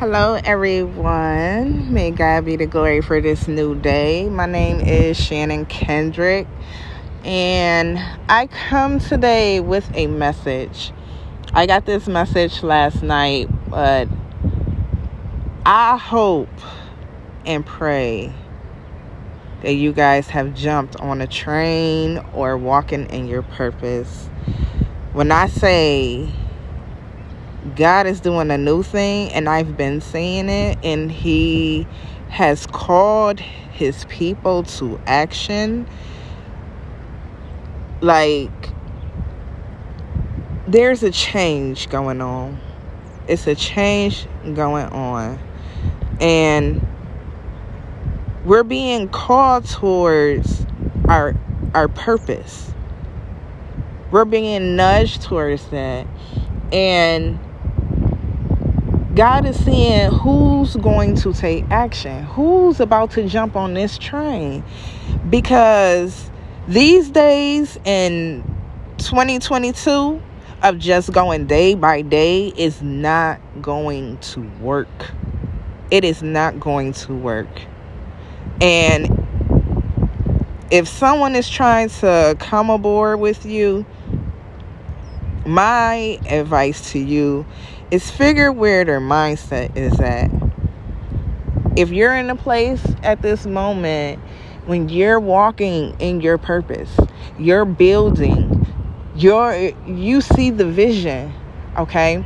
Hello, everyone. May God be the glory for this new day. My name is Shannon Kendrick, and I come today with a message. I got this message last night, but I hope and pray that you guys have jumped on a train or walking in your purpose. When I say God is doing a new thing, and I've been seeing it, and He has called His people to action. Like, there's a change going on. It's a change going on. And we're being called towards our our purpose. We're being nudged towards that. And God is seeing who's going to take action, who's about to jump on this train. Because these days in 2022 of just going day by day is not going to work. It is not going to work. And if someone is trying to come aboard with you, my advice to you is figure where their mindset is at. If you're in a place at this moment when you're walking in your purpose, you're building, you're you see the vision, okay?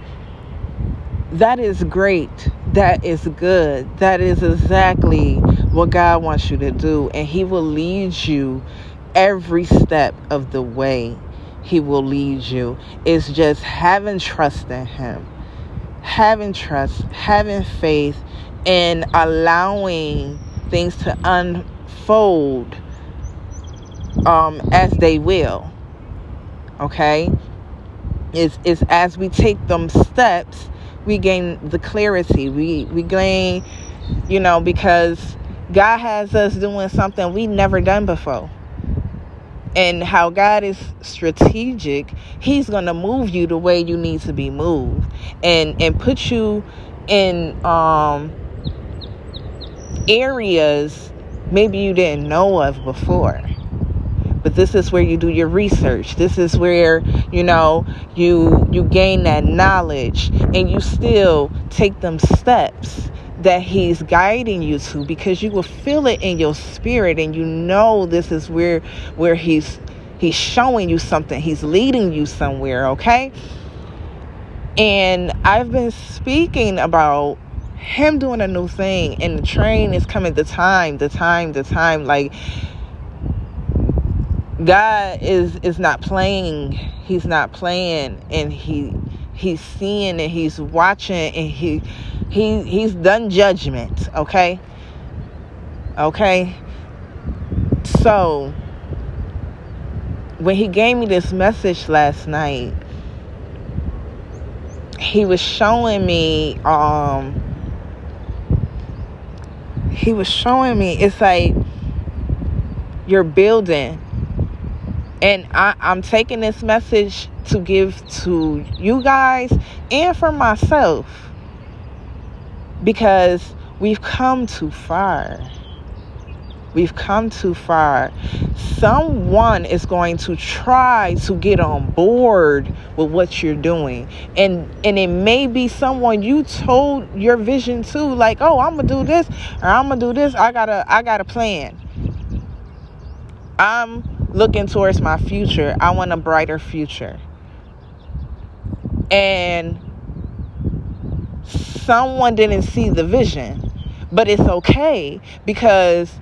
That is great. That is good. That is exactly what God wants you to do and he will lead you every step of the way. He will lead you. It's just having trust in him having trust, having faith, and allowing things to unfold um, as they will. Okay? It's, it's as we take them steps, we gain the clarity. We, we gain, you know, because God has us doing something we've never done before and how God is strategic, He's to move you the way you need to be moved, and and put you in um, areas maybe you didn't know of before. But this is where you do your research. This is where you know you you gain that knowledge, and you still take them steps that he's guiding you to because you will feel it in your spirit and you know this is where where he's he's showing you something. He's leading you somewhere okay? And i've been speaking about him doing a new thing and the train is coming the time the time the time. Like god is is not playing. He's not playing and he he's seeing and he's watching and he he he's done judgment okay? Okay? So when he gave me this message last night he was showing me um he was showing me it's like you're building. And I, I'm taking this message to give to you guys and for myself because we've come too far. We've come too far. Someone is going to try to get on board with what you're doing. And and it may be someone you told your vision to like, "Oh, I'm to do this or I'm to do this. I got to I got a plan." I'm looking towards my future. I want a brighter future. And someone didn't see the vision. But it's okay because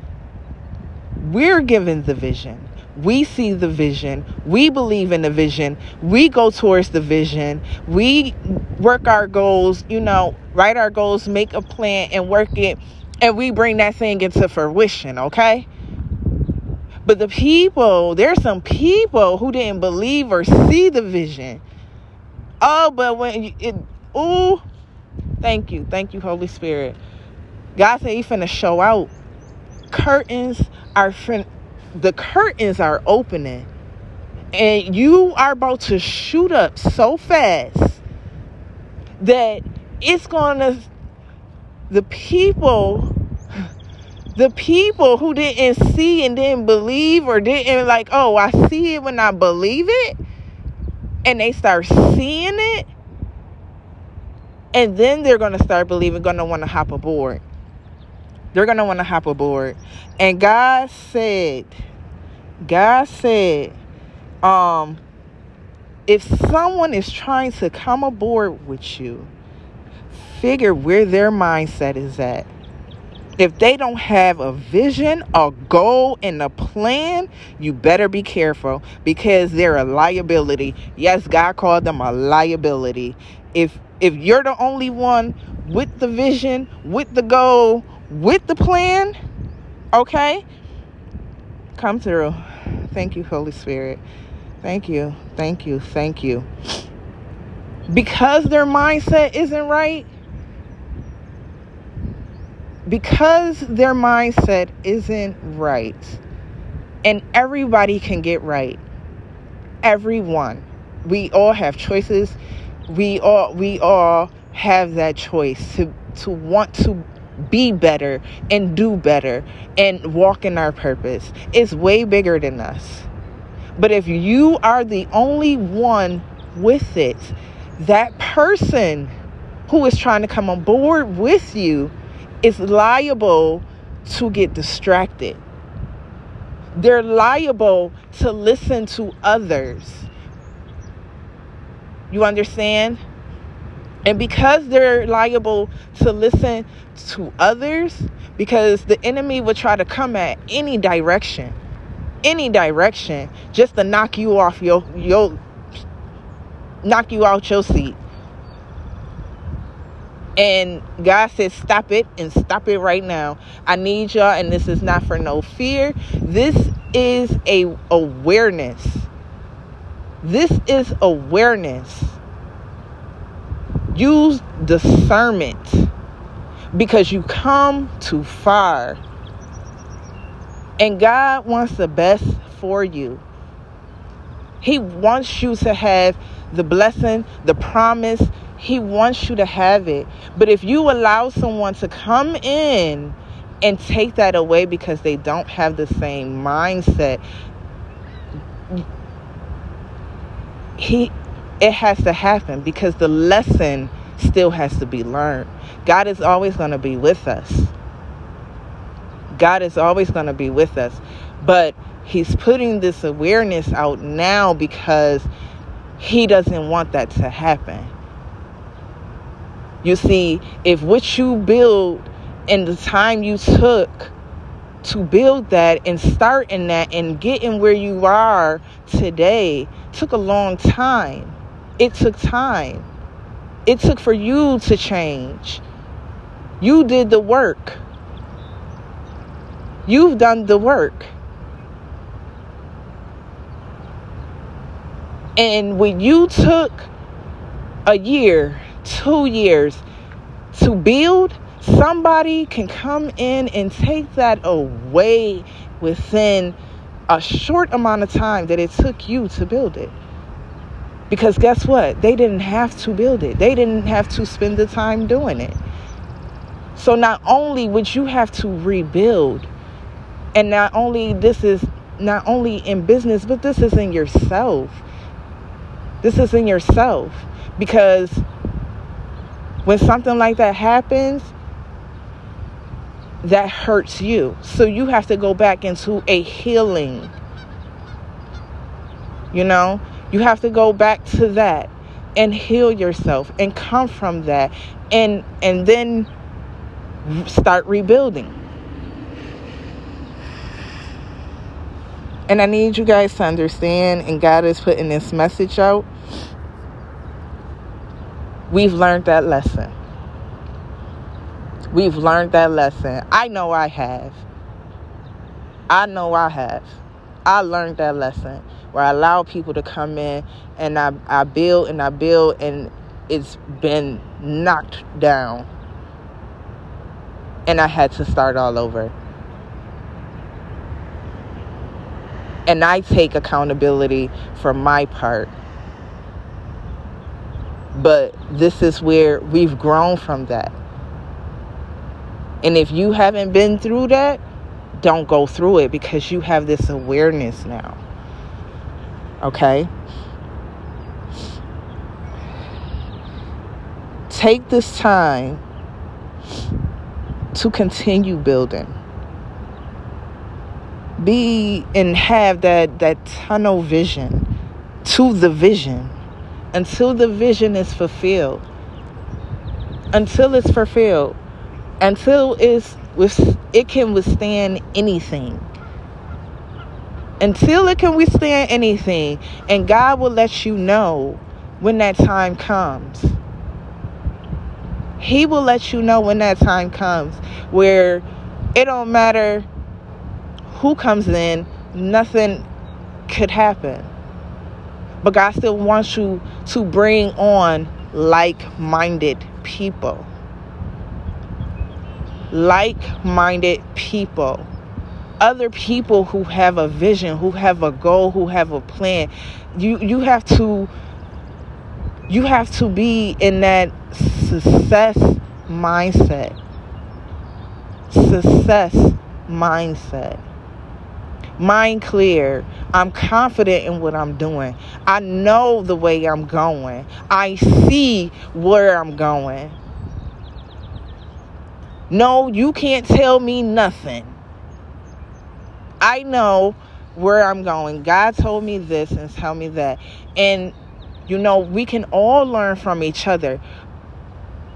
we're given the vision. We see the vision. We believe in the vision. We go towards the vision. We work our goals, you know, write our goals, make a plan, and work it. And we bring that thing into fruition, okay? But the people, there's some people who didn't believe or see the vision. Oh, but when you, it, oh, thank you, thank you, Holy Spirit. God said He finna show out. Curtains are fin- the curtains are opening, and you are about to shoot up so fast that it's gonna the people the people who didn't see and didn't believe or didn't like, oh, I see it when I believe it, and they start seeing it, and then they're going to start believing, going to want to hop aboard. They're going to want to hop aboard. And God said, God said, um, if someone is trying to come aboard with you, figure where their mindset is at. If they don't have a vision, a goal, and a plan, you better be careful because they're a liability. Yes, God called them a liability. If if you're the only one with the vision, with the goal, with the plan, okay? Come through. Thank you, Holy Spirit. Thank you. Thank you. Thank you. Because their mindset isn't right, because their mindset isn't right, and everybody can get right. Everyone. We all have choices. We all we all have that choice to to want to be better and do better and walk in our purpose. It's way bigger than us. But if you are the only one with it, that person who is trying to come on board with you is liable to get distracted. They're liable to listen to others. You understand? And because they're liable to listen to others, because the enemy will try to come at any direction, any direction, just to knock you off your your knock you out your seat. And God says, stop it and stop it right now. I need y'all, and this is not for no fear. This is a awareness. This is awareness. Use discernment because you come too far. And God wants the best for you. He wants you to have the blessing, the promise, he wants you to have it. But if you allow someone to come in and take that away because they don't have the same mindset, he it has to happen because the lesson still has to be learned. God is always going to be with us. God is always going to be with us. But he's putting this awareness out now because he doesn't want that to happen. You see, if what you build and the time you took to build that and start in that and getting where you are today took a long time. It took time. It took for you to change. You did the work. You've done the work. And when you took a year two years to build, somebody can come in and take that away within a short amount of time that it took you to build it. Because guess what? They didn't have to build it, they didn't have to spend the time doing it. So not only would you have to rebuild, and not only this is not only in business, but this is in yourself. This is in yourself because when something like that happens, that hurts you. So you have to go back into a healing. You know, you have to go back to that and heal yourself and come from that and and then start rebuilding. And I need you guys to understand and God is putting this message out We've learned that lesson. We've learned that lesson. I know I have. I know I have. I learned that lesson where I allow people to come in and I, I build and I build and it's been knocked down. And I had to start all over. And I take accountability for my part. But this is where we've grown from that. And if you haven't been through that, don't go through it because you have this awareness now. Okay? Take this time to continue building. Be and have that that tunnel vision to the vision until the vision is fulfilled. Until it's fulfilled. Until it's it can withstand anything. Until it can withstand anything. And God will let you know when that time comes. He will let you know when that time comes where it don't matter who comes in, nothing could happen. But God still wants you to bring on like minded people. Like minded people. Other people who have a vision, who have a goal, who have a plan. You you have to you have to be in that success mindset. Success mindset mind clear. I'm confident in what I'm doing. I know the way I'm going. I see where I'm going. No, you can't tell me nothing. I know where I'm going. God told me this and tell me that. And you know, we can all learn from each other.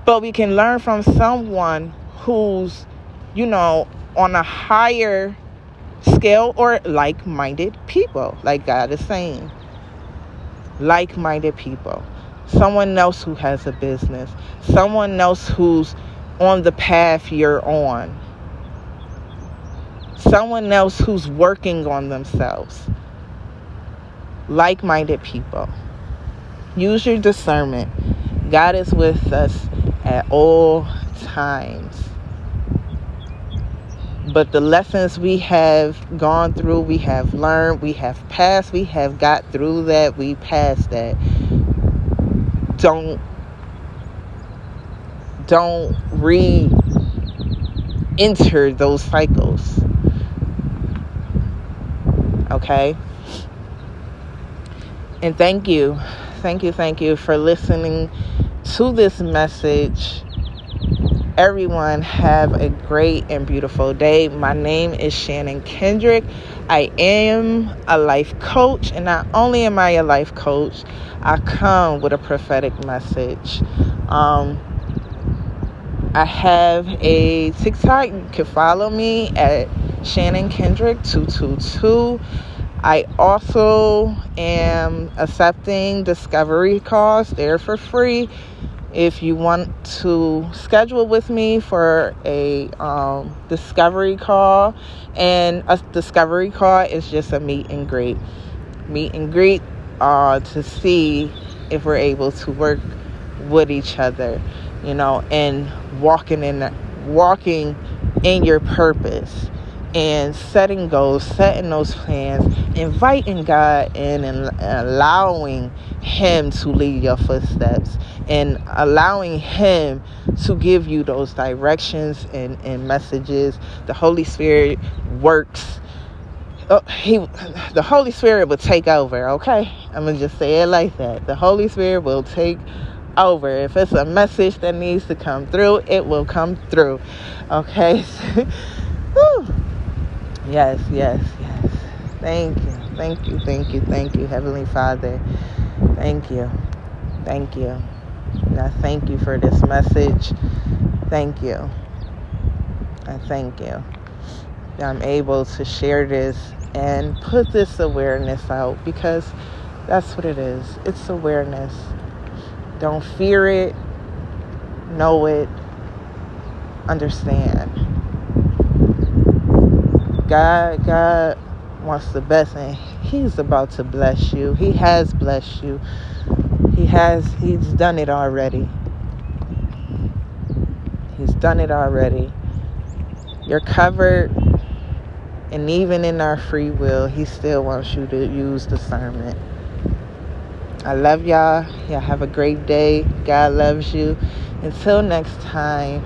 But we can learn from someone who's, you know, on a higher scale or like minded people, like God is saying. Like minded people. Someone else who has a business. Someone else who's on the path you're on. Someone else who's working on themselves. Like minded people. Use your discernment. God is with us at all times but the lessons we have gone through, we have learned, we have passed, we have got through that, we passed that. Don't don't re enter those cycles. Okay? And thank you. Thank you, thank you for listening to this message everyone have a great and beautiful day. My name is Shannon Kendrick. I am a life coach, and not only am I a life coach, I come with a prophetic message. Um, I have a TikTok. You can follow me at Shannon Kendrick 222. I also am accepting discovery calls. They're for free if you want to schedule with me for a um, discovery call, and a discovery call is just a meet and greet. Meet and greet uh, to see if we're able to work with each other, you know, and walking in walking in your purpose and setting goals, setting those plans, inviting God in and allowing Him to lead your footsteps and allowing Him to give you those directions and, and messages. The Holy Spirit works. Oh, he, the Holy Spirit will take over. Okay, I'm gonna just say it like that. The Holy Spirit will take over. If it's a message that needs to come through, it will come through. Okay. yes, yes, yes. Thank you, thank you, thank you, thank you, Heavenly Father. Thank you, thank you. And I thank you for this message. Thank you. I thank you. I'm able to share this and put this awareness out because that's what it is. It's awareness. Don't fear it, know it, understand. God, God wants the best and He's about to bless you. He has blessed you. He has, he's done it already. He's done it already. You're covered. And even in our free will, he still wants you to use discernment. I love y'all. Y'all have a great day. God loves you. Until next time.